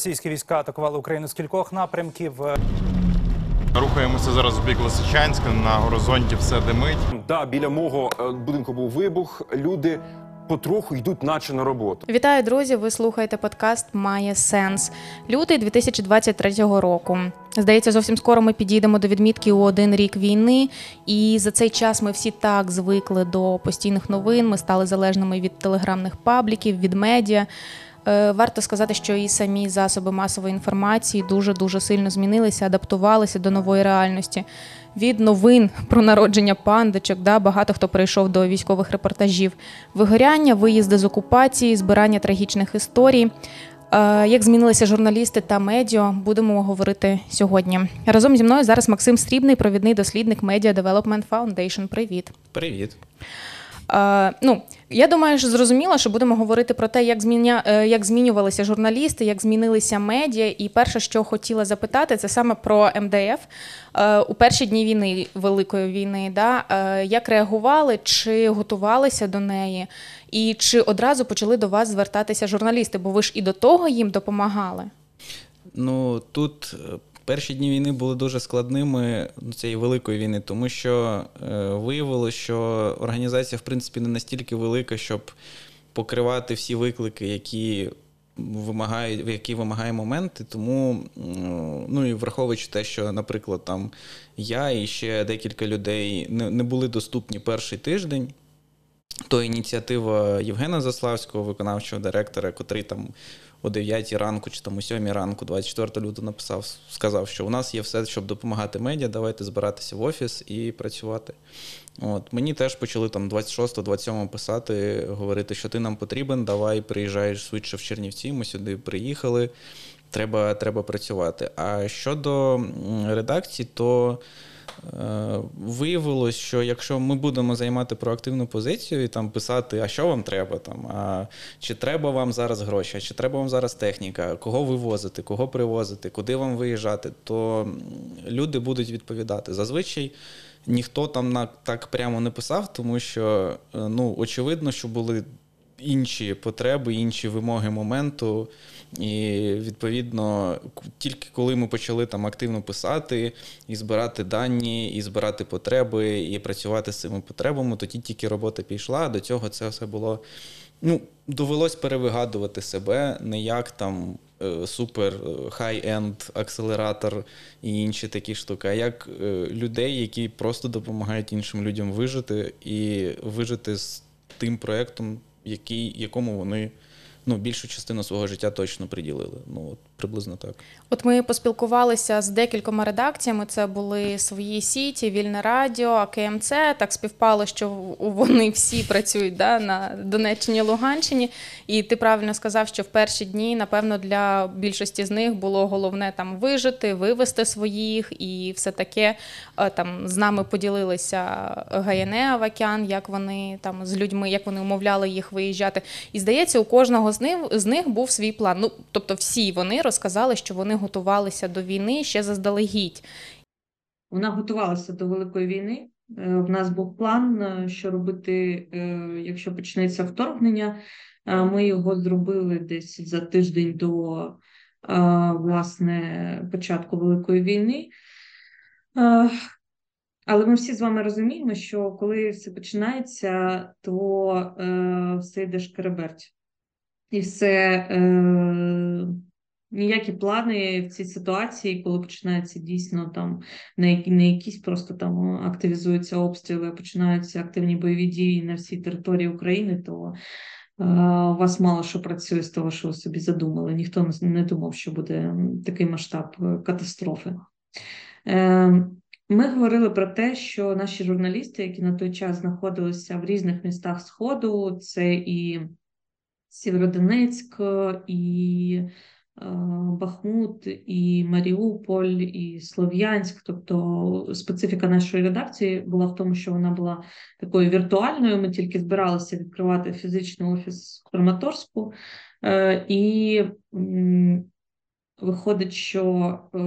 Російські війська атакували Україну з кількох напрямків. Рухаємося зараз в бік Лисичанська. На горизонті все димить. Да, біля мого е, будинку був вибух. Люди потроху йдуть, наче на роботу. Вітаю, друзі! Ви слухаєте подкаст Має сенс. Лютий 2023 року. Здається, зовсім скоро ми підійдемо до відмітки у один рік війни, і за цей час ми всі так звикли до постійних новин. Ми стали залежними від телеграмних пабліків, від медіа. Е, Варто сказати, що і самі засоби масової інформації дуже дуже сильно змінилися, адаптувалися до нової реальності. Від новин про народження пандочок, да, багато хто прийшов до військових репортажів, вигоряння, виїзди з окупації, збирання трагічних історій. Е, Як змінилися журналісти та медіа, будемо говорити сьогодні. Разом зі мною зараз Максим Срібний, провідний дослідник Media Development Foundation. Привіт. Привіт. Ну, я думаю, що зрозуміло, що будемо говорити про те, як зміня, е, як змінювалися журналісти, як змінилися медіа. І перше, що хотіла запитати, це саме про МДФ е, у перші дні війни, великої війни. Да? Е, як реагували, чи готувалися до неї, і чи одразу почали до вас звертатися журналісти? Бо ви ж і до того їм допомагали. Ну тут перші дні війни були дуже складними ну, цієї великої війни, тому що е, виявилося, що організація, в принципі, не настільки велика, щоб покривати всі виклики, які вимагають, які вимагає момент. І тому, ну і враховуючи те, що, наприклад, там я і ще декілька людей не, не були доступні перший тиждень. То ініціатива Євгена Заславського, виконавчого директора, котрий там о 9 ранку чи там о 7 ранку, 24 лютого написав, сказав, що у нас є все, щоб допомагати медіа, давайте збиратися в офіс і працювати. От мені теж почали там 26-27 писати, говорити, що ти нам потрібен, давай приїжджаєш швидше в Чернівці. Ми сюди приїхали. Треба, треба працювати. А щодо редакції, то Виявилось, що якщо ми будемо займати проактивну позицію і там писати, а що вам треба, там, а чи треба вам зараз гроші, а чи треба вам зараз техніка, кого вивозити, кого привозити, куди вам виїжджати, то люди будуть відповідати. Зазвичай ніхто там так прямо не писав, тому що е, ну, очевидно, що були інші потреби, інші вимоги моменту. І відповідно, тільки коли ми почали там активно писати і збирати дані, і збирати потреби, і працювати з цими потребами, тоді тільки робота пішла. До цього це все було. Ну, довелось перевигадувати себе, не як там е, супер хай-енд акселератор і інші такі штуки, а як е, людей, які просто допомагають іншим людям вижити і вижити з тим проєктом, який, якому вони ну, більшу частину свого життя точно приділили. Ну, от, приблизно так. От ми поспілкувалися з декількома редакціями. Це були свої сіті, Вільне Радіо, КМЦ. Так співпало, що вони всі працюють да, на Донеччині, Луганщині. І ти правильно сказав, що в перші дні, напевно, для більшості з них було головне там вижити, вивести своїх і все таке. Е, Там з нами поділилися Гаяне Авакян, як вони там з людьми, як вони умовляли їх виїжджати. І здається, у кожного з них з них був свій план. Ну тобто, всі вони розказали, що вони готувалися до війни ще заздалегідь. Вона готувалася до Великої війни. Е, В нас був план, е, що робити, е, якщо почнеться вторгнення. Ми його зробили десь за тиждень до власне початку Великої війни. Але ми всі з вами розуміємо, що коли все починається, то все йде шкереберть. І все е, ніякі плани в цій ситуації, коли починається дійсно там не, не якісь просто там активізуються обстріли, починаються активні бойові дії на всій території України, то е, у вас мало що працює з того, що ви собі задумали. Ніхто не- не думав, що буде такий масштаб е, катастрофи. Е, Ми говорили про те, що наші журналісти, які на той час знаходилися в різних містах Сходу, це і Сєвєродонецьк, і е, Бахмут, і Маріуполь, і Слов'янськ. Тобто специфіка нашої редакції була в тому, що вона була такою віртуальною. Ми тільки збиралися відкривати фізичний офіс в Краматорську. Е, І виходить, що е,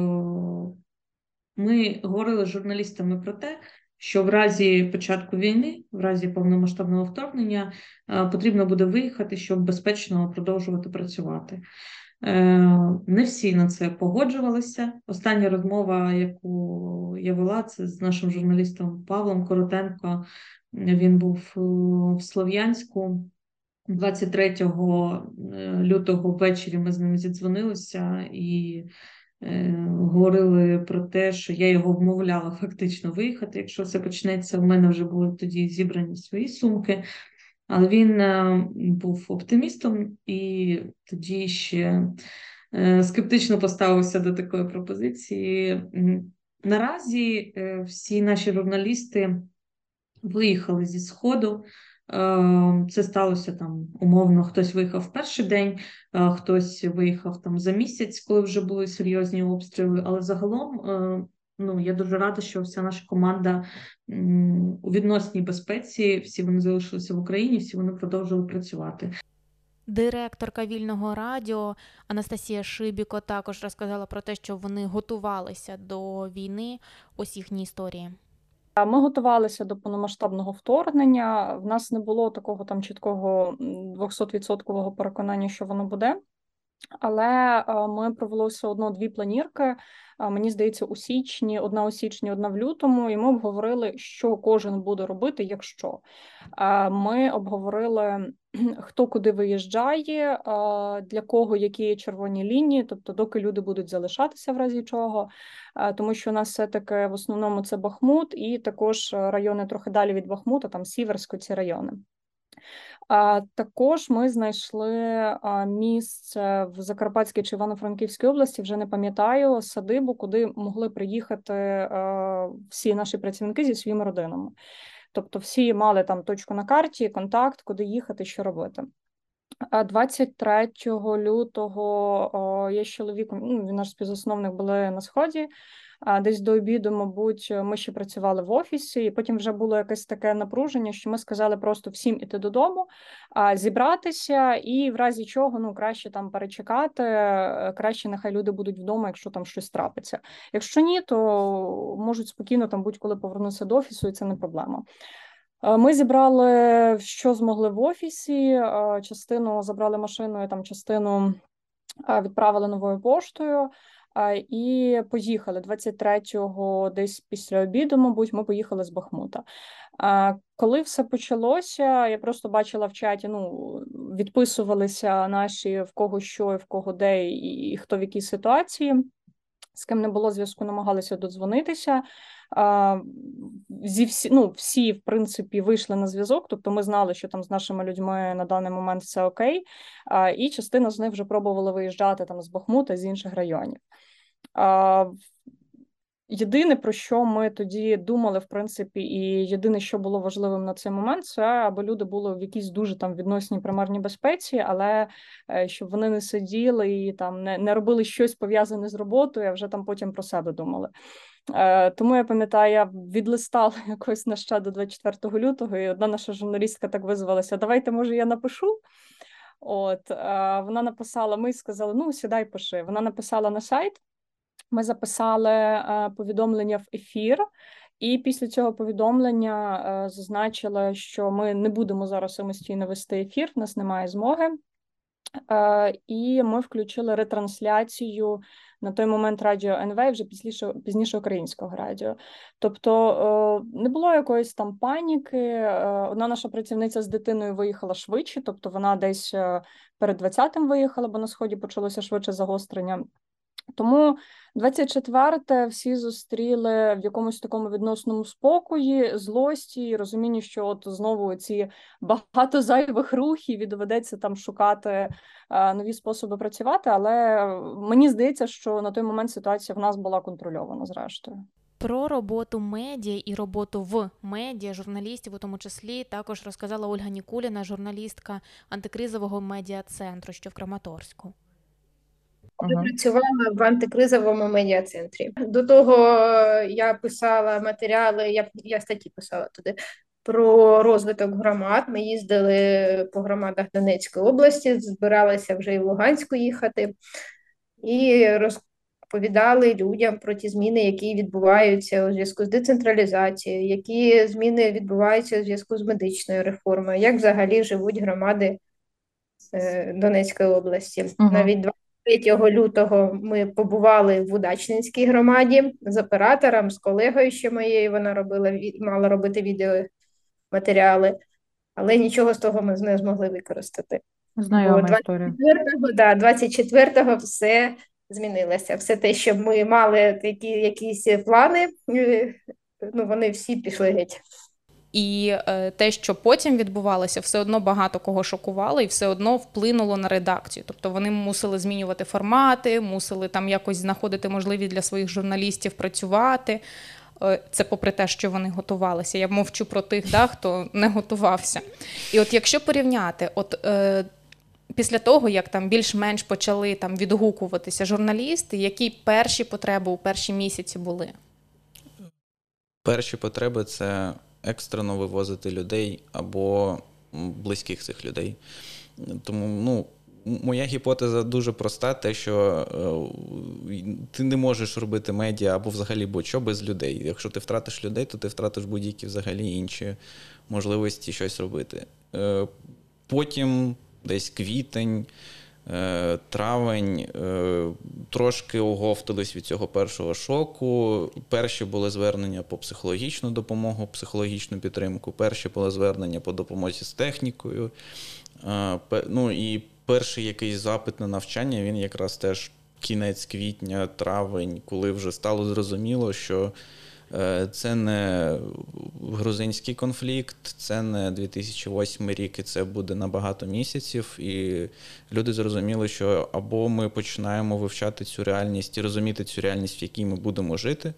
ми говорили з журналістами про те, що в разі початку війни, в разі повномасштабного вторгнення, е, потрібно буде виїхати, щоб безпечно продовжувати працювати. Е, Не всі на це погоджувалися. Остання розмова, яку я вела, це з нашим журналістом Павлом Коротенко. Він був е, в Слов'янську. 23 лютого ввечері ми з ним зідзвонилися і говорили про те, що я його вмовляла фактично виїхати. Якщо все почнеться, в мене вже були тоді зібрані свої сумки. Але він е, був оптимістом і тоді ще е, скептично поставився до такої пропозиції. Наразі е, всі наші журналісти виїхали зі Сходу. Е, Це сталося там умовно, хтось виїхав в перший день, е, хтось виїхав там за місяць, коли вже були серйозні обстріли. Але загалом, е, ну я дуже рада, що вся наша команда у відносній безпеці, всі вони залишилися в Україні, всі вони продовжили працювати. Директорка вільного радіо Анастасія Шибіко також розказала про те, що вони готувалися до війни. Ось їхні історії. Ми готувалися до повномасштабного вторгнення. В нас не було такого там чіткого м, 200% переконання, що воно буде. Але е, ми провели все одно дві планірки. е, Мені здається, у січні, одна у січні, одна в лютому, і ми обговорили, що кожен буде робити, якщо Е, ми обговорили, хто куди виїжджає, для кого які є червоні лінії, тобто, доки люди будуть залишатися в разі чого, тому що у нас все таки в основному це Бахмут, і також райони трохи далі від Бахмута, там Сіверсько, ці райони. Також ми знайшли місце в Закарпатській чи Івано-Франківській області, вже не пам'ятаю, садибу, куди могли приїхати всі наші працівники зі своїми родинами. Тобто, всі мали там точку на карті, контакт, куди їхати, що робити. А 23 лютого я з чоловіком, ну, він наш співзасновник були на сході. Десь до обіду, мабуть, ми ще працювали в офісі, і потім вже було якесь таке напруження, що ми сказали просто всім іти додому, зібратися, і в разі чого ну краще там перечекати, е, краще нехай люди будуть вдома, якщо там щось трапиться. Якщо ні, то можуть спокійно там будь-коли повернутися до офісу, і це не проблема. Е, Ми зібрали, що змогли в офісі. е, Частину забрали машиною, там частину е, відправили новою поштою. І поїхали 23-го, десь після обіду, мабуть, ми поїхали з Бахмута. Коли все почалося, я просто бачила в чаті, ну відписувалися наші в кого що, і в кого де, і хто в якій ситуації. З ким не було зв'язку, намагалися додзвонитися. Зі всі, ну, всі, в принципі, вийшли на зв'язок, тобто ми знали, що там з нашими людьми на даний момент все окей, і частина з них вже пробували виїжджати там з Бахмута, з інших районів. Єдине, про що ми тоді думали, в принципі, і єдине, що було важливим на цей момент, це аби люди були в якійсь дуже там відносній примарній безпеці, але е, щоб вони не сиділи і там не, не робили щось пов'язане з роботою, а вже там потім про себе думали. Е, Тому я пам'ятаю, я відлистала якось на ще до 24 лютого, і одна наша журналістка так визвалася: Давайте, може, я напишу. От е, вона написала: ми сказали, ну сідай, пиши. Вона написала на сайт. Ми записали е, повідомлення в ефір, і після цього повідомлення зазначила, що ми не будемо зараз самостійно вести ефір, в нас немає змоги. І ми включили ретрансляцію на той момент радіо НВ, вже пізніше, пізніше українського радіо. Тобто е, не було якоїсь там паніки. Е, Одна наша працівниця з дитиною виїхала швидше, тобто вона десь е, перед 20-м виїхала, бо на сході почалося швидше загострення. Тому 24-те всі зустріли в якомусь такому відносному спокої, злості, і розумінні, що от знову ці багато зайвих рухів і доведеться там шукати а, нові способи працювати. Але мені здається, що на той момент ситуація в нас була контрольована зрештою. Про роботу медіа і роботу в медіа, журналістів, у тому числі, також розказала Ольга Нікуліна, журналістка антикризового медіа-центру, що в Краматорську. Я працювала в антикризовому медіа-центрі. До того е, я писала матеріали, я, я статті писала туди про розвиток громад. Ми їздили по громадах Донецької області, збиралися вже і в Луганську їхати, і розповідали людям про ті зміни, які відбуваються у зв'язку з децентралізацією, які зміни відбуваються у зв'язку з медичною реформою, як взагалі живуть громади е, Донецької області. Мгм. Навіть два 3 лютого ми побували в Удачненській громаді з оператором, з колегою ще моєю. Вона робила мала робити відеоматеріали, але нічого з того ми не змогли використати. Знайома Бо історія. 24-го, да, 24-го все змінилося. Все те, що ми мали такі якісь плани, е, ну вони всі пішли геть. І е, те, що потім відбувалося, все одно багато кого шокувало і все одно вплинуло на редакцію. Тобто вони мусили змінювати формати, мусили там якось знаходити можливість для своїх журналістів працювати. Е, Це попри те, що вони готувалися. Я мовчу про тих, да, хто не готувався. І от якщо порівняти, от е, після того, як там більш-менш почали там відгукуватися журналісти, які перші потреби у перші місяці були? Перші потреби це екстрено вивозити людей або близьких цих людей. Тому, ну, моя гіпотеза дуже проста: те, що е, ти не можеш робити медіа або взагалі будь-що без людей. Якщо ти втратиш людей, то ти втратиш будь-які взагалі інші можливості щось робити. Е, Потім десь квітень. Е, Травень е, трошки оговтались від цього першого шоку. Перші були звернення по психологічну допомогу, психологічну підтримку. Перші були звернення по допомозі з технікою. Е, Ну і перший якийсь запит на навчання він якраз теж кінець квітня, травень, коли вже стало зрозуміло, що це не грузинський конфлікт, це не 2008 рік, і це буде на багато місяців. І люди зрозуміли, що або ми починаємо вивчати цю реальність і розуміти цю реальність, в якій ми будемо жити,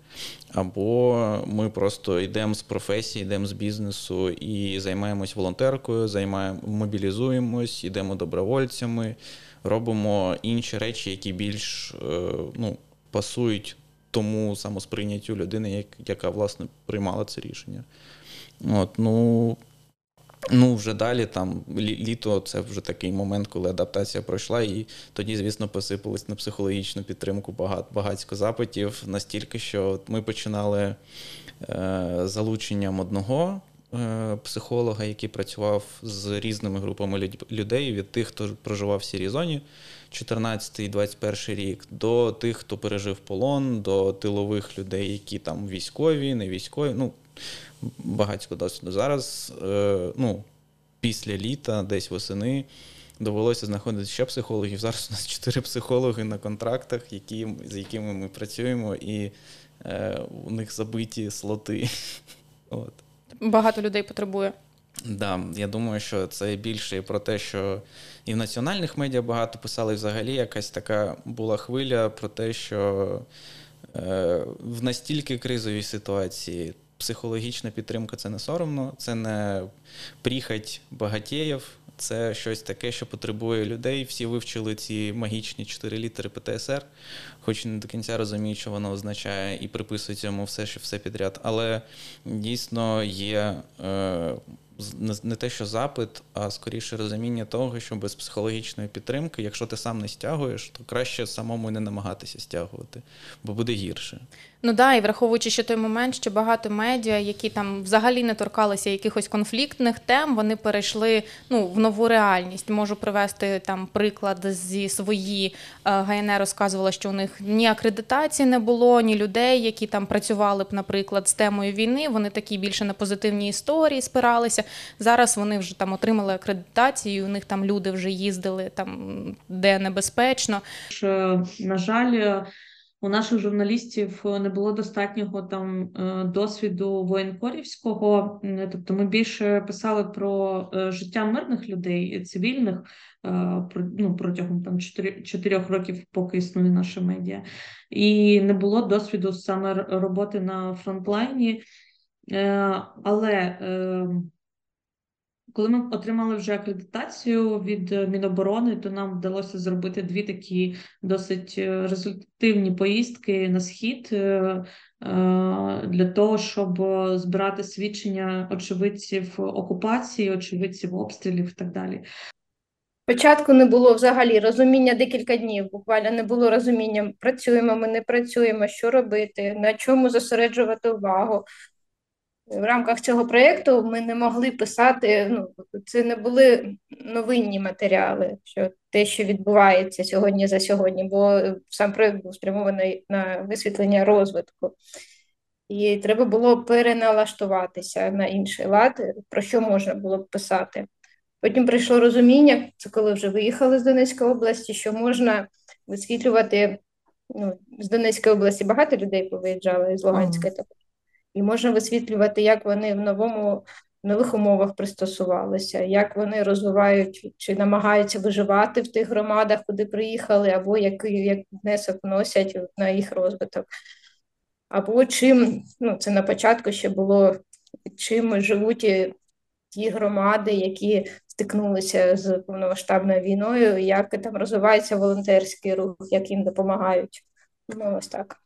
або ми просто йдемо з професії, йдемо з бізнесу і займаємось волонтеркою, займаємо, мобілізуємось, йдемо добровольцями, робимо інші речі, які більш е, ну, пасують тому самосприйняттю людини, як- яка власне приймала це рішення. От, ну, Ну, вже далі там лі- літо це вже такий момент, коли адаптація пройшла, і тоді, звісно, посипалось на психологічну підтримку багато, багатько запитів, настільки, що ми починали е, залученням одного е, психолога, який працював з різними групами людей, від тих, хто проживав в сірій зоні 14-21 рік, до тих, хто пережив полон, до тилових людей, які там військові, не військові. Ну, багатько досвіду. Зараз, е, ну, після літа, десь восени, довелося знаходити ще психологів. Зараз у нас чотири психологи на контрактах, які, з якими ми працюємо, і е, у них забиті слоти. От. Багато людей потребує. Да, я думаю, що це більше про те, що і в національних медіа багато писали, і взагалі якась така була хвиля про те, що е, в настільки кризовій ситуації психологічна підтримка це не соромно, це не прихать багатіїв, це щось таке, що потребує людей. Всі вивчили ці магічні чотири літери ПТСР, хоч не до кінця розуміють, що воно означає, і приписують цьому все, що все підряд. Але дійсно є. Е, не, те, що запит, а скоріше розуміння того, що без психологічної підтримки, якщо ти сам не стягуєш, то краще самому не намагатися стягувати, бо буде гірше. Ну да, і враховуючи ще той момент, що багато медіа, які там взагалі не торкалися якихось конфліктних тем, вони перейшли ну, в нову реальність. Можу привести там приклад зі свої. Е, ГНР розказувала, що у них ні акредитації не було, ні людей, які там працювали б, наприклад, з темою війни. Вони такі більше на позитивні історії спиралися. Зараз вони вже там отримали акредитацію, у них там люди вже їздили там, де небезпечно. На жаль, у наших журналістів не було достатнього там е, досвіду воєнкорівського. Тобто ми більше писали про е, життя мирних людей, цивільних е, ну, протягом там чотирьох років, поки існує наша медіа, і не було досвіду саме роботи на фронтлайні. Але е, коли ми отримали вже акредитацію від е, Міноборони, то нам вдалося зробити дві такі досить е, результативні поїздки на схід е, для того, щоб збирати свідчення очевидців окупації, очевидців обстрілів і так далі. Спочатку не було взагалі розуміння декілька днів, буквально не було розуміння, працюємо ми, не працюємо, що робити, на чому зосереджувати увагу. В рамках цього проєкту ми не могли писати, ну, це не були новинні матеріали, що те, що відбувається сьогодні за сьогодні, бо сам проєкт був спрямований на висвітлення розвитку. І треба було переналаштуватися на інший лад, про що можна було б писати. Потім прийшло розуміння, це коли вже виїхали з Донецької області, що можна висвітлювати ну, з Донецької області багато людей повиїжджало із Луганської також. І можна висвітлювати, як вони в новому в нових умовах пристосувалися, як вони розвивають чи намагаються виживати в тих громадах, куди приїхали, або який як внесок вносять на їх розвиток. Або чим, ну це на початку ще було, чим живуть ті громади, які стикнулися з повномасштабною війною, як там розвивається волонтерський рух, як їм допомагають. Ну, ось так.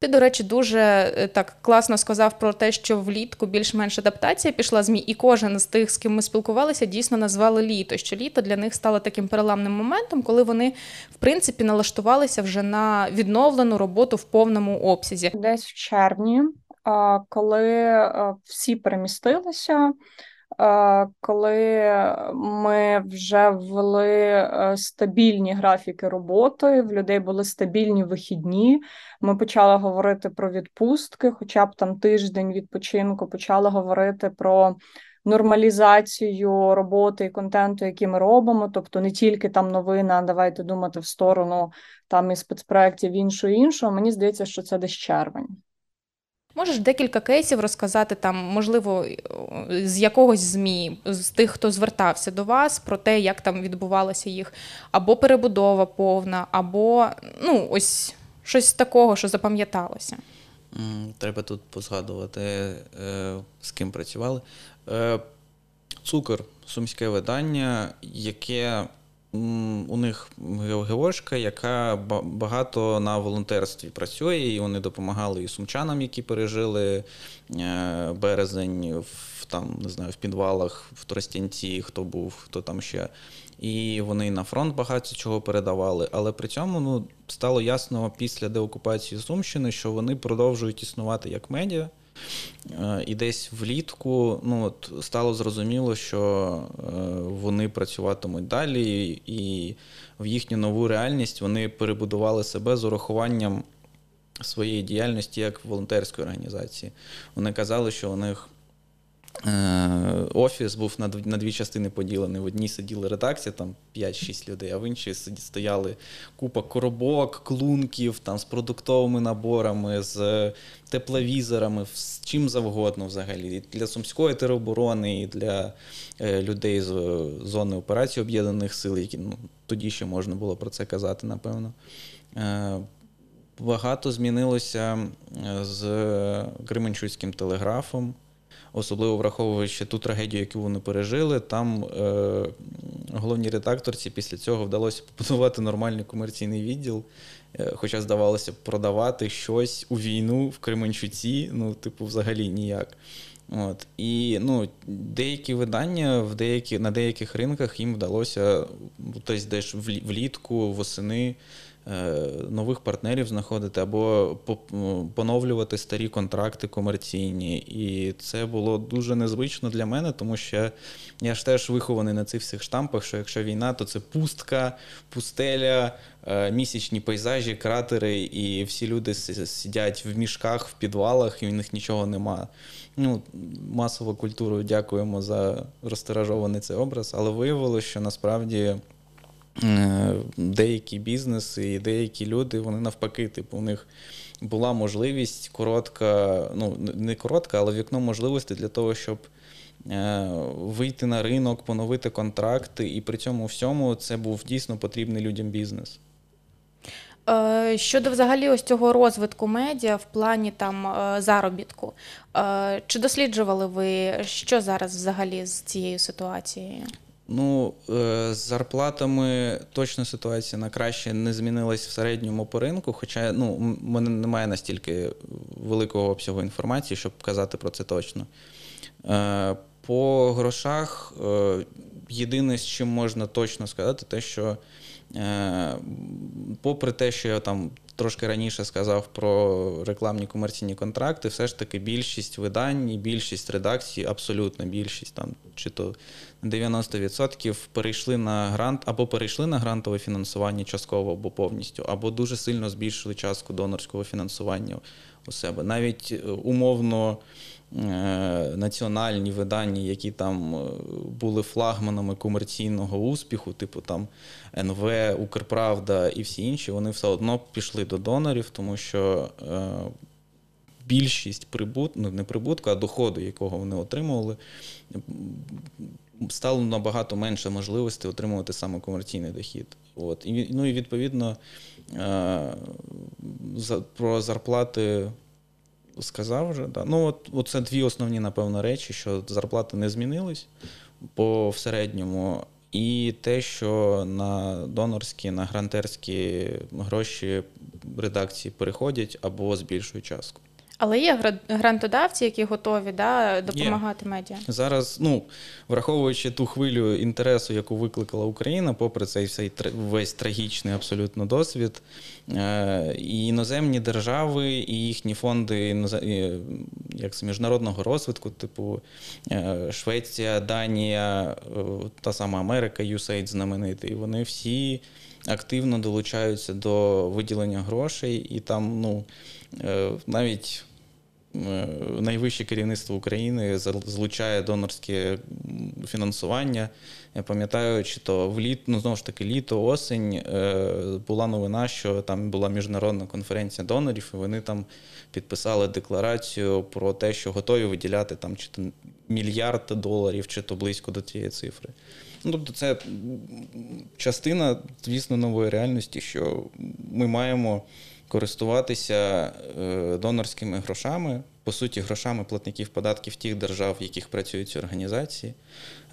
Ти, до речі, дуже е, так класно сказав про те, що влітку більш-менш адаптація пішла змі, і кожен з тих, з ким ми спілкувалися, дійсно назвали літо. Що літо для них стало таким переламним моментом, коли вони в принципі налаштувалися вже на відновлену роботу в повному обсязі. Десь в червні, коли всі перемістилися, коли ми вже ввели е, стабільні графіки роботи, в людей були стабільні вихідні. Ми почали говорити про відпустки, хоча б там тиждень відпочинку, почали говорити про нормалізацію роботи і контенту, який ми робимо. Тобто не тільки там новини, а давайте думати в сторону там і спецпроєктів іншого іншого. Мені здається, що це десь червень. Можеш декілька кейсів розказати там, можливо, з якогось змі, з тих, хто звертався до вас, про те, як там відбувалася їх або перебудова повна, або ну ось щось такого, що запам'яталося. Треба тут позгадувати, е, з ким працювали. Е, Цукор, сумське видання, яке у них ГОшка, яка багато на волонтерстві працює, і вони допомагали і сумчанам, які пережили е, березень в там, не знаю, в підвалах, в Тростянці, хто був, хто там ще. І вони на фронт багато чого передавали. Але при цьому ну, стало ясно після деокупації Сумщини, що вони продовжують існувати як медіа. Е, І десь влітку ну, от, стало зрозуміло, що е, вони працюватимуть далі, і в їхню нову реальність вони перебудували себе з урахуванням своєї діяльності як волонтерської організації. Вони казали, що у них офіс був на дві частини поділений. В одній сиділи редакція, там 5-6 людей, а в іншій стояли купа коробок, клунків там, з продуктовими наборами, з тепловізорами, з чим завгодно взагалі. І для Сумської тероборони, і для е, людей з е, зони операції Об'єднаних Сил, які ну, тоді ще можна було про це казати, напевно. Е, Багато змінилося е, з Кременчуцьким телеграфом, особливо враховуючи ту трагедію, яку вони пережили. Там е, головній редакторці після цього вдалося побудувати нормальний комерційний відділ. Е, Хоча здавалося продавати щось у війну в Кременчуці, ну, типу, взагалі ніяк. От. І ну, деякі видання в деякі, на деяких ринках їм вдалося десь десь влітку, восени нових партнерів знаходити або поновлювати старі контракти комерційні. І це було дуже незвично для мене, тому що я ж теж вихований на цих всіх штампах, що якщо війна, то це пустка, пустеля, е, місячні пейзажі, кратери, і всі люди сидять в мішках, в підвалах, і в них нічого нема. Ну, масово культуру дякуємо за розтиражований цей образ, але виявилося, що насправді е, деякі бізнеси і деякі люди, вони навпаки, типу, у них була можливість коротка, ну не коротка, але вікно можливостей для того, щоб е, вийти на ринок, поновити контракти, і при цьому всьому це був дійсно потрібний людям бізнес. Е, Щодо взагалі ось цього розвитку медіа в плані там е, заробітку, чи досліджували ви, що зараз взагалі з цією ситуацією? Ну, е, з зарплатами точно ситуація на краще не змінилась в середньому по ринку, хоча ну, в мене немає настільки великого обсягу інформації, щоб казати про це точно. Е, По грошах е, єдине, з чим можна точно сказати, те, що попри те, що я там трошки раніше сказав про рекламні комерційні контракти, все ж таки більшість видань і більшість редакцій, абсолютно більшість, там чи то 90% перейшли на грант або перейшли на грантове фінансування частково або повністю, або дуже сильно збільшили частку донорського фінансування у себе. Навіть е, умовно національні видання, які там е, були флагманами комерційного успіху, типу там НВ, Укрправда і всі інші, вони все одно пішли до донорів, тому що е, більшість прибут, ну не прибутку, а доходу, якого вони отримували, стало набагато менше можливостей отримувати саме комерційний дохід. От. І, ну і відповідно е, про зарплати сказав вже. Да. Ну, от, це дві основні, напевно, речі, що зарплати не змінились по в середньому. І те, що на донорські, на грантерські гроші редакції переходять або збільшують частку. Але є гра- грантодавці, які готові да, допомагати медіа. Зараз, ну, враховуючи ту хвилю інтересу, яку викликала Україна, попри цей всей весь трагічний абсолютно досвід, е, і іноземні держави, і їхні фонди як це, міжнародного розвитку, типу е, Швеція, Данія, е, та сама Америка, USAID знаменитий, вони всі активно долучаються до виділення грошей, і там, ну, навіть найвище керівництво України зал- злучає донорське фінансування. Я пам'ятаю, чи то в літ, ну знову ж таки, літо, осень е, була новина, що там була міжнародна конференція донорів, і вони там підписали декларацію про те, що готові виділяти там чи то мільярд доларів, чи то близько до цієї цифри. Ну, тобто, це частина, звісно, нової реальності, що ми маємо користуватися е, донорськими грошами, по суті, грошами платників податків тих держав, в яких працюють ці організації,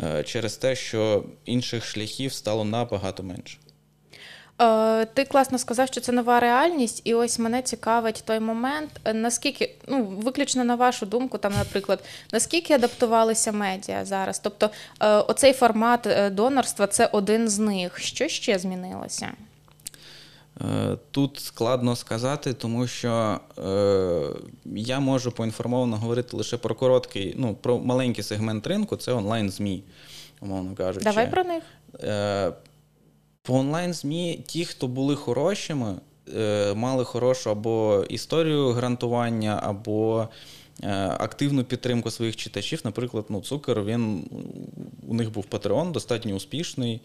е, через те, що інших шляхів стало набагато менше. Е, ти класно сказав, що це нова реальність, і ось мене цікавить той момент, наскільки, ну, виключно на вашу думку, там, наприклад, наскільки адаптувалися медіа зараз? Тобто, оцей формат донорства це один з них. Що ще змінилося? Е, Тут складно сказати, тому що е, я можу поінформовано говорити лише про короткий, ну, про маленький сегмент ринку, це онлайн-ЗМІ, умовно кажучи. Давай про них. Е, По онлайн-ЗМІ ті, хто були хорошими, е, мали хорошу або історію грантування, або е, активну підтримку своїх читачів. Наприклад, ну, Цукер, він, у них був Patreon достатньо успішний,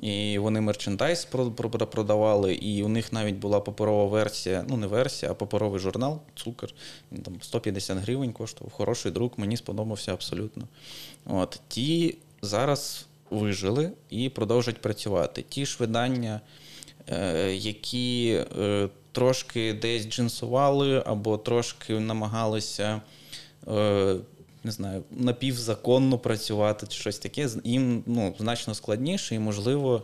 і вони мерчендайз про- про- про- продавали, і у них навіть була паперова версія, ну не версія, а паперовий журнал Цукер. Він там 150 гривень коштував. Хороший друк, мені сподобався абсолютно. От, ті зараз вижили і продовжують працювати. Ті ж видання, е, які е, трошки десь джинсували або трошки намагалися. Не знаю, напівзаконно працювати чи щось таке, їм ну, значно складніше і, можливо,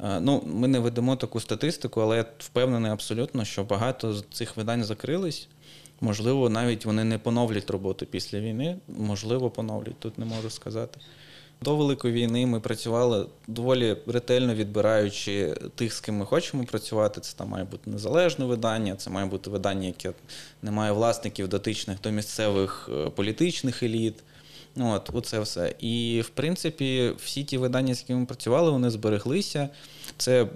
е, ну, ми не ведемо таку статистику, але я впевнений абсолютно, що багато з цих видань закрились. Можливо, навіть вони не поновлять роботу після війни, можливо, поновлять, тут не можу сказати. До Великої війни ми працювали доволі ретельно відбираючи тих, з ким ми хочемо працювати. Це там має бути незалежне видання, це має бути видання, яке не має власників дотичних до місцевих е, політичних еліт. От, оце все. І в принципі, всі ті видання, з якими ми працювали, вони збереглися. Це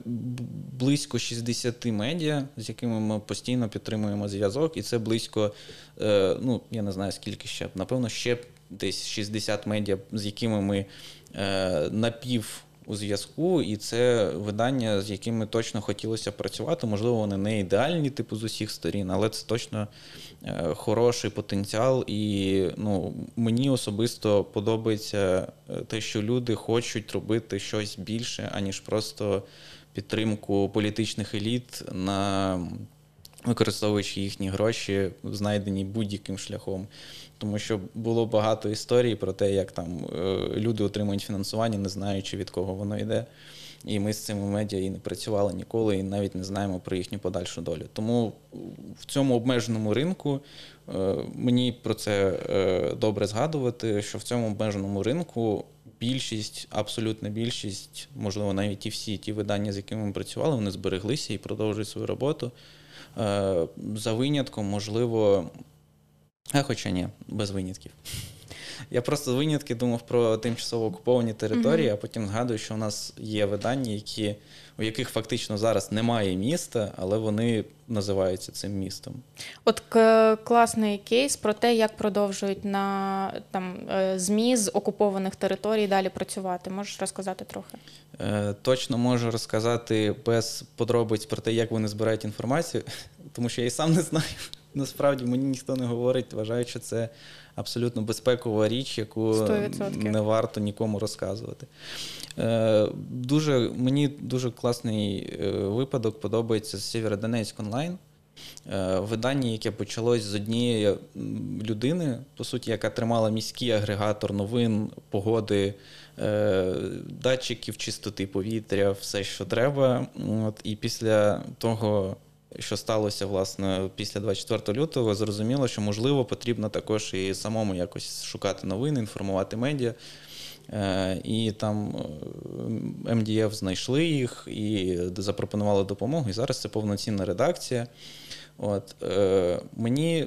близько 60 медіа, з якими ми постійно підтримуємо зв'язок, і це близько, е, ну я не знаю скільки ще, напевно, ще десь 60 медіа, з якими ми е, напів у зв'язку, і це видання, з якими точно хотілося працювати. Можливо, вони не ідеальні, типу, з усіх сторін, але це точно е, хороший потенціал. І ну, мені особисто подобається е, те, що люди хочуть робити щось більше, аніж просто підтримку політичних еліт на використовуючи їхні гроші, знайдені будь-яким шляхом. Тому що було багато історій про те, як там е, люди отримують фінансування, не знаючи від кого воно йде. і ми з цими медіа і не працювали ніколи, і навіть не знаємо про їхню подальшу долю. Тому в цьому обмеженому ринку е, мені про це е, добре згадувати, що в цьому обмеженому ринку більшість, абсолютна більшість, можливо, навіть і всі ті видання, з якими ми працювали, вони збереглися і продовжують свою роботу. За винятком, можливо, а хоча ні, без винятків. Я просто винятки думав про тимчасово окуповані території, а потім згадую, що у нас є видання, які, у яких фактично зараз немає міста, але вони називаються цим містом. От к- класний кейс про те, як продовжують на там е, ЗМІ з окупованих територій далі працювати. Можеш розказати трохи? Е, Точно можу розказати без подробиць про те, як вони збирають інформацію, тому що я і сам не знаю. Насправді мені ніхто не говорить, вважаю, що це абсолютно безпекова річ, яку 100%. не варто нікому розказувати. Е, Дуже, мені дуже класний е, випадок подобається з Сєвєродонецьк онлайн. Е, Видання, яке почалось з однієї людини, по суті, яка тримала міський агрегатор новин, погоди, датчиків чистоти повітря, все, що треба. От, і після того, що сталося власне після 24 лютого, зрозуміло, що можливо потрібно також і самому якось шукати новини, інформувати медіа. Е, І там е, МДФ знайшли їх і запропонували допомогу. І зараз це повноцінна редакція. От, е, мені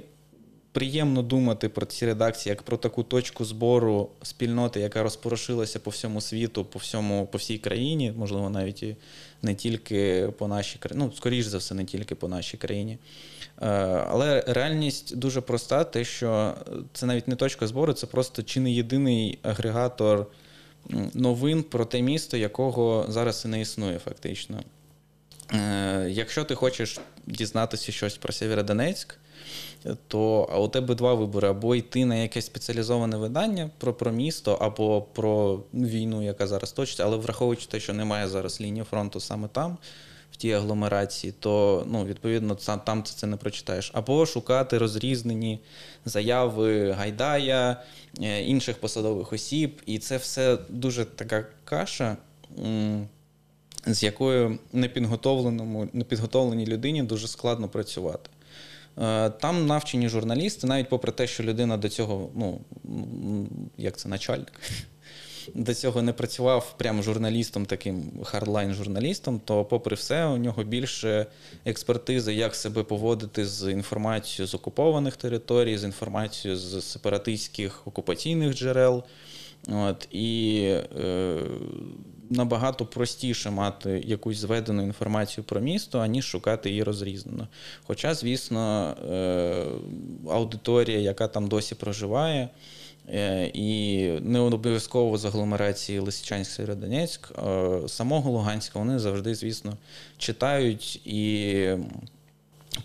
приємно думати про ці редакції як про таку точку збору спільноти, яка розпорошилася по всьому світу, по всьому, по всій країні, можливо, навіть і не тільки по нашій країні, ну, скоріш за все, не тільки по нашій країні. Е, Але реальність дуже проста, те, що це навіть не точка збору, це просто чи не єдиний агрегатор новин про те місто, якого зараз і не існує, фактично. Е, Якщо ти хочеш дізнатися щось про Сєвєродонецьк, то у тебе два вибори: або йти на якесь спеціалізоване видання про, про місто, або про війну, яка зараз точиться, але враховуючи те, що немає зараз лінії фронту саме там, в тій агломерації, то ну, відповідно там ти це не прочитаєш. Або шукати розрізнені заяви Гайдая, е, інших посадових осіб, і це все дуже така каша. З якою непідготовленому, непідготовленій людині дуже складно працювати. Е, Там навчені журналісти, навіть попри те, що людина до цього, ну як це начальник, до цього не працював прямо журналістом, таким хардлайн-журналістом, то, попри все, у нього більше експертизи, як себе поводити з інформацією з окупованих територій, з інформацією з сепаратистських окупаційних джерел. От, і е, набагато простіше мати якусь зведену інформацію про місто, аніж шукати її розрізнено. Хоча, звісно, е, аудиторія, яка там досі проживає, е, і не обов'язково з агломерації Лисичанськ Сєвєродонецьк, е, самого Луганська, вони завжди, звісно, читають і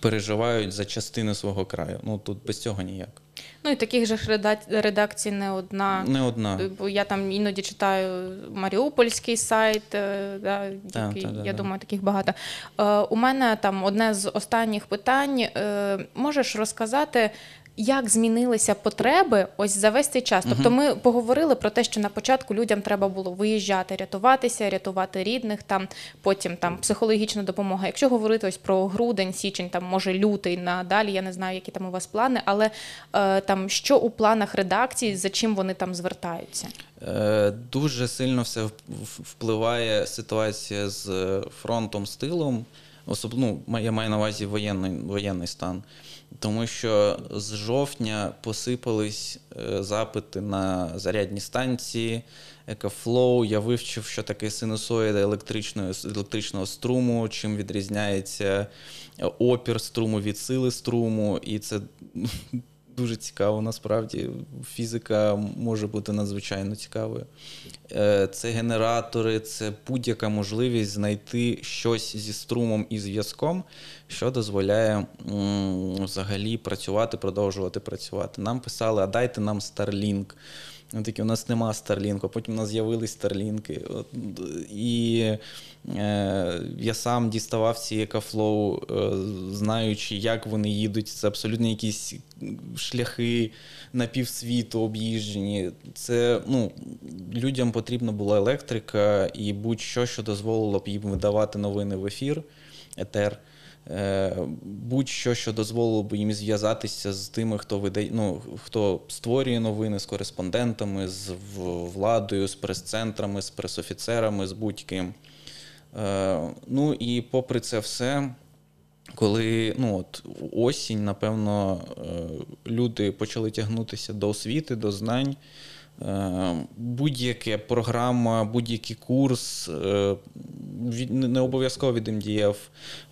переживають за частини свого краю. Ну тут без цього ніяк. Ну і таких же ж редакцій не одна. Не одна. Бо я там іноді читаю Маріупольський сайт, е, да, який, та, та, я та, думаю, таких багато. Е, у мене там одне з останніх питань. Е, можеш розказати, як змінилися потреби ось за весь цей час? Тобто ми поговорили про те, що на початку людям треба було виїжджати, рятуватися, рятувати рідних, там потім там психологічна допомога. Якщо говорити ось про грудень, січень, там може лютий надалі, я не знаю, які там у вас плани, але е, там що у планах редакції, за чим вони там звертаються? Е, Дуже сильно все впливає ситуація з е, фронтом, з тилом, особливо ну, я маю на увазі воєнний, воєнний стан. Тому що з жовтня посипались е, запити на зарядні станції, EcoFlow. Я вивчив, що таке синусоїда електричного, електричного струму, чим відрізняється е, опір струму від сили струму. І це дуже цікаво, насправді. Фізика може бути надзвичайно цікавою. Е, Це генератори, це будь-яка можливість знайти щось зі струмом і зв'язком, що дозволяє взагалі працювати, продовжувати працювати. Нам писали, а дайте нам Starlink. Вони такі, у нас нема Старлінку, потім у нас з'явились Старлінки. І е, я сам діставав ці екафлоу, е, знаючи, як вони їдуть. Це абсолютно якісь шляхи на півсвіту об'їжджені. Це ну, людям потрібна була електрика і будь-що, що дозволило б їм видавати новини в ефір, етер. Е, будь-що, що дозволило б їм зв'язатися з тими, хто видає, ну, хто створює новини з кореспондентами, з владою, з прес-центрами, з пресофіцерами, з будь-ким. Е, ну і попри це все, коли ну, от, осінь, напевно, е, люди почали тягнутися до освіти, до знань. Будь-яка програма, будь-який курс, е, не обов'язково від МДФ,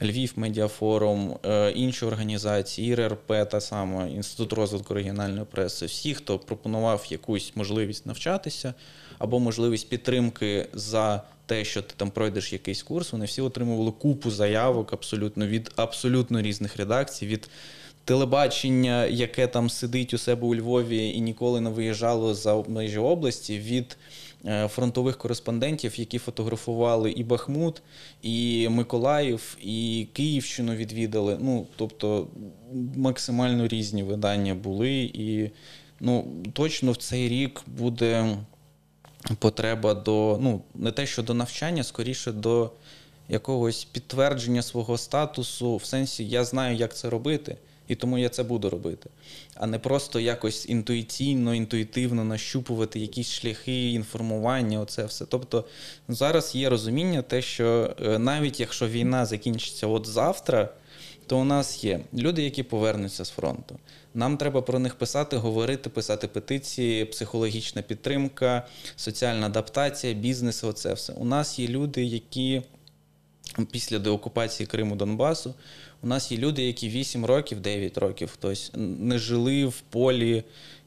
Львів Медіафорум, е, інші організації, ІРРП, та сама, Інститут розвитку регіональної преси, всі, хто пропонував якусь можливість навчатися або можливість підтримки за те, що ти там пройдеш якийсь курс, вони всі отримували купу заявок абсолютно від абсолютно різних редакцій. від телебачення, яке там сидить у себе у Львові і ніколи не виїжджало за межі області, від е, фронтових кореспондентів, які фотографували і Бахмут, і Миколаїв, і Київщину відвідали. Ну, тобто максимально різні видання були. І ну, точно в цей рік буде потреба до, ну, не те, що до навчання, скоріше до якогось підтвердження свого статусу, в сенсі я знаю, як це робити, і тому я це буду робити. А не просто якось інтуїційно, інтуїтивно нащупувати якісь шляхи інформування, оце все. Тобто зараз є розуміння, те, що е, навіть якщо війна закінчиться от завтра, то у нас є люди, які повернуться з фронту. Нам треба про них писати, говорити, писати петиції, психологічна підтримка, соціальна адаптація, бізнес, оце все. У нас є люди, які після деокупації Криму Донбасу. У нас є люди, які 8 років, 9 років хтось не жили в полі,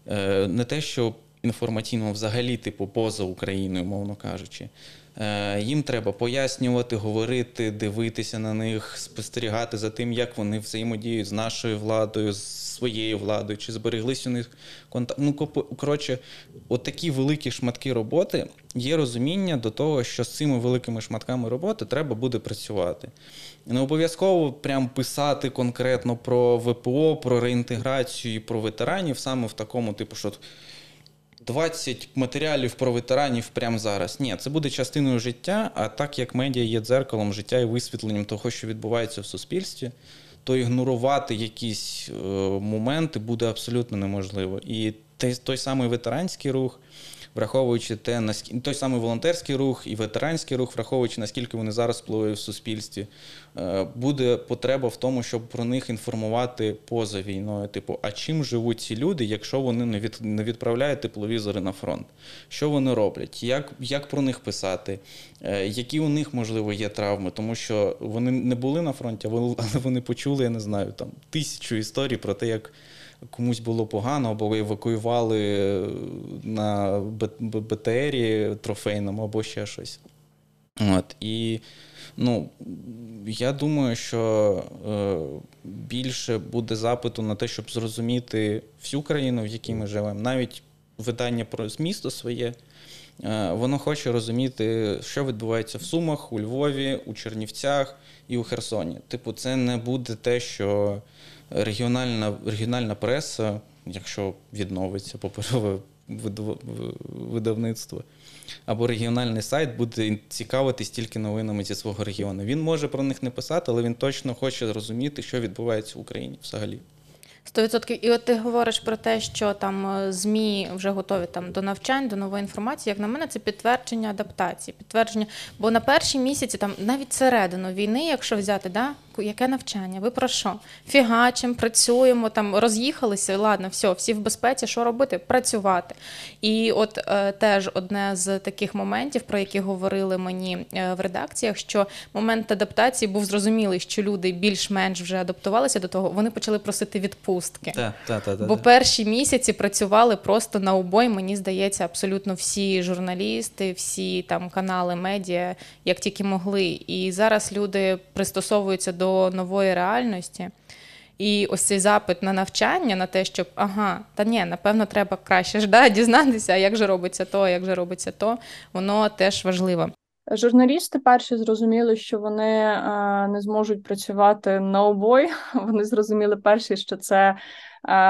е, не те, що інформаційно взагалі, типу, поза Україною, мовно кажучи. Е, Їм треба пояснювати, говорити, дивитися на них, спостерігати за тим, як вони взаємодіють з нашою владою, з своєю владою, чи збереглись у них контакт. Ну, коротше, от такі великі шматки роботи є розуміння до того, що з цими великими шматками роботи треба буде працювати. Не обов'язково прям писати конкретно про ВПО, про реінтеграцію і про ветеранів, саме в такому, типу, що 20 матеріалів про ветеранів прямо зараз. Ні, це буде частиною життя, а так як медіа є дзеркалом життя і висвітленням того, що відбувається в суспільстві, то ігнорувати якісь е, моменти буде абсолютно неможливо. І той, той самий ветеранський рух, враховуючи те, наскільки той самий волонтерський рух і ветеранський рух, враховуючи наскільки вони зараз впливають в суспільстві, е, буде потреба в тому, щоб про них інформувати поза війною. Типу, а чим живуть ці люди, якщо вони не від не відправляють тепловізори на фронт? Що вони роблять? Як, як про них писати? Е, Які у них можливо є травми? Тому що вони не були на фронті, але вони почули, я не знаю, там тисячу історій про те, як комусь було погано, або евакуювали на БТРі трофейному, або ще щось. От, і ну, я думаю, що е, більше буде запиту на те, щоб зрозуміти всю країну, в якій ми живемо, навіть видання про місто своє. Е, Воно хоче розуміти, що відбувається в Сумах, у Львові, у Чернівцях і у Херсоні. Типу, це не буде те, що регіональна, регіональна преса, якщо відновиться паперове видавництво, або регіональний сайт буде цікавитись тільки новинами зі свого регіону. Він може про них не писати, але він точно хоче зрозуміти, що відбувається в Україні взагалі. 100%. І от ти говориш про те, що там е, ЗМІ вже готові там до навчань, до нової інформації. Як на мене, це підтвердження адаптації, підтвердження. Бо на перші місяці, там навіть середину війни, якщо взяти, да, яке навчання? Ви про що? Фігачим, працюємо, там роз'їхалися, ладно, все, всі в безпеці, що робити? Працювати. І от е, теж одне з таких моментів, про які говорили мені е, в редакціях, що момент адаптації був зрозумілий, що люди більш-менш вже адаптувалися до того, вони почали просити відпустки. Так, так, так. Бо перші місяці працювали просто на убой, мені здається, абсолютно всі журналісти, всі там канали медіа, як тільки могли. І зараз люди пристосовуються до нової реальності. І ось цей запит на навчання, на те, щоб ага, та ні, напевно, треба краще ж да, дізнатися, як же робиться то, як же робиться то, воно теж важливо. Журналісти перші зрозуміли, що вони е, не зможуть працювати на обой. Вони зрозуміли перші, що це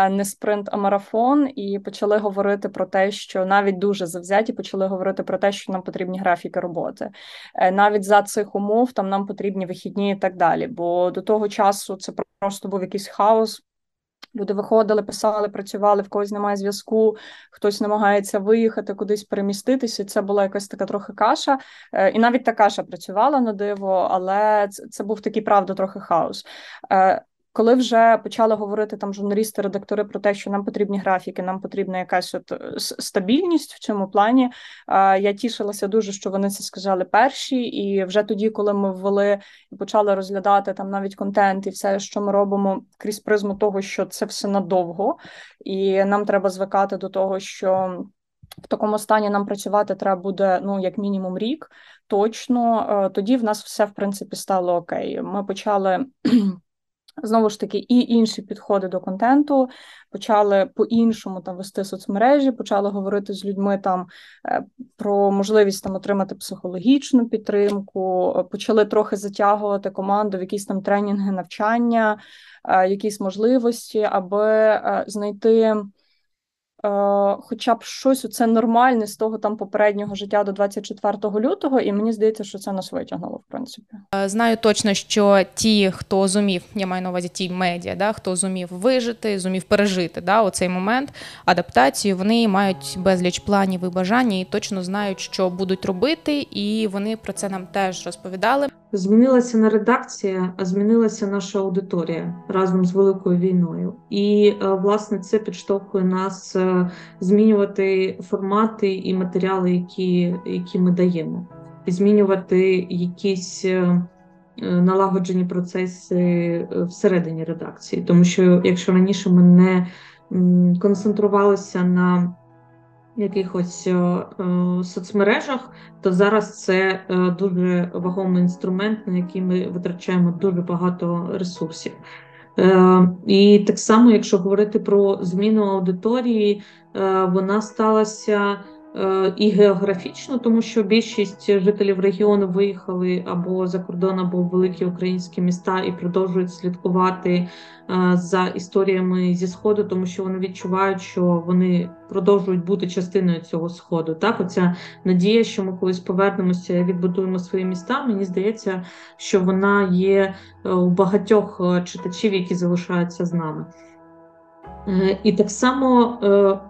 не спринт, а марафон, і почали говорити про те, що навіть дуже завзяті почали говорити про те, що нам потрібні графіки роботи. Е, навіть за цих умов там нам потрібні вихідні і так далі. Бо до того часу це просто був якийсь хаос. Люди виходили, писали, працювали, в когось немає зв'язку, хтось намагається виїхати, кудись переміститися. Це була якась така трохи каша. Е, І навіть та каша працювала на диво, але це був такий правда трохи хаос. Коли вже почали говорити там журналісти, редактори про те, що нам потрібні графіки, нам потрібна якась от е, стабільність в цьому плані. Я тішилася дуже, що вони це сказали перші, і вже тоді, коли ми ввели і почали розглядати там навіть контент і все, що ми робимо крізь призму того, що це все надовго, і нам треба звикати до того, що. В такому стані нам працювати треба буде ну як мінімум рік. Точно Е, тоді в нас все в принципі стало окей. Ми почали знову ж таки і інші підходи до контенту, почали по-іншому там вести соцмережі, почали говорити з людьми там е, про можливість там отримати психологічну підтримку, е, почали трохи затягувати команду в якісь там тренінги, навчання, е, якісь можливості, аби знайти. Е, Хоча б щось це нормальне з того там попереднього життя до 24 лютого, і мені здається, що це нас витягнуло, в принципі. Е, Знаю точно, що ті, хто зумів, я маю на увазі ті медіа, да, хто зумів вижити, зумів пережити да, оцей момент, адаптацію, вони мають безліч планів і бажань і точно знають, що будуть робити, і вони про це нам теж розповідали. Змінилася не редакція, а змінилася наша аудиторія разом з великою війною. І е, власне це підштовхує нас е, змінювати формати і матеріали, які, які ми даємо, і змінювати якісь е, налагоджені процеси всередині редакції. Тому що якщо раніше ми не концентрувалися на якихось е, е, соцмережах, то зараз це е, дуже вагомий інструмент, на який ми витрачаємо дуже багато ресурсів. І так само, якщо говорити про зміну аудиторії, вона сталася і географічно, тому що більшість жителів регіону виїхали або за кордон, або в великі українські міста і продовжують слідкувати е, за історіями зі сходу, тому що вони відчувають, що вони продовжують бути частиною цього сходу. Так, оця надія, що ми колись повернемося і відбудуємо свої міста. Мені здається, що вона є е, у багатьох е, читачів, які залишаються з нами. Е, І так само е,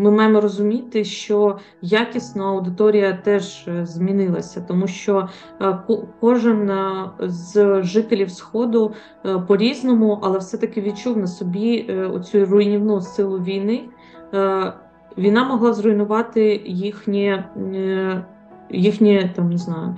ми маємо розуміти, що якісно аудиторія теж е, змінилася, тому що е, кожен е, з жителів Сходу е, по-різному, але все-таки відчув на собі оцю руйнівну силу війни. Війна могла зруйнувати їхнє, їхнє там не знаю,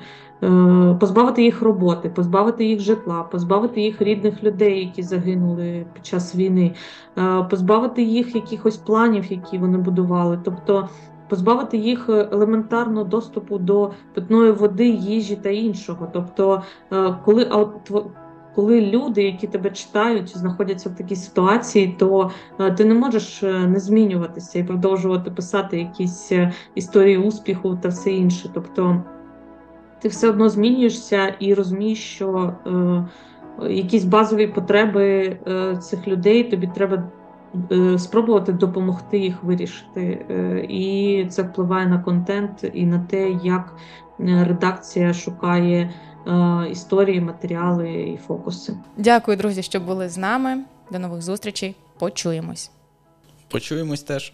позбавити їх роботи, позбавити їх житла, позбавити їх рідних людей, які загинули під час війни, е, позбавити їх якихось планів, які вони будували. Тобто позбавити їх елементарно доступу до питної води, їжі та іншого. Тобто, е, коли коли люди, які тебе читають, знаходяться в такій ситуації, то е, ти не можеш е, не змінюватися і продовжувати писати якісь е, історії успіху та все інше. Тобто ти все одно змінюєшся і розумієш, що е, якісь базові потреби е, цих людей тобі треба е, спробувати допомогти їх вирішити. Е, і це впливає на контент і на те, як е, редакція шукає е, історії, матеріали і фокуси. Дякую, друзі, що були з нами. До нових зустрічей. Почуємось. Почуємось теж.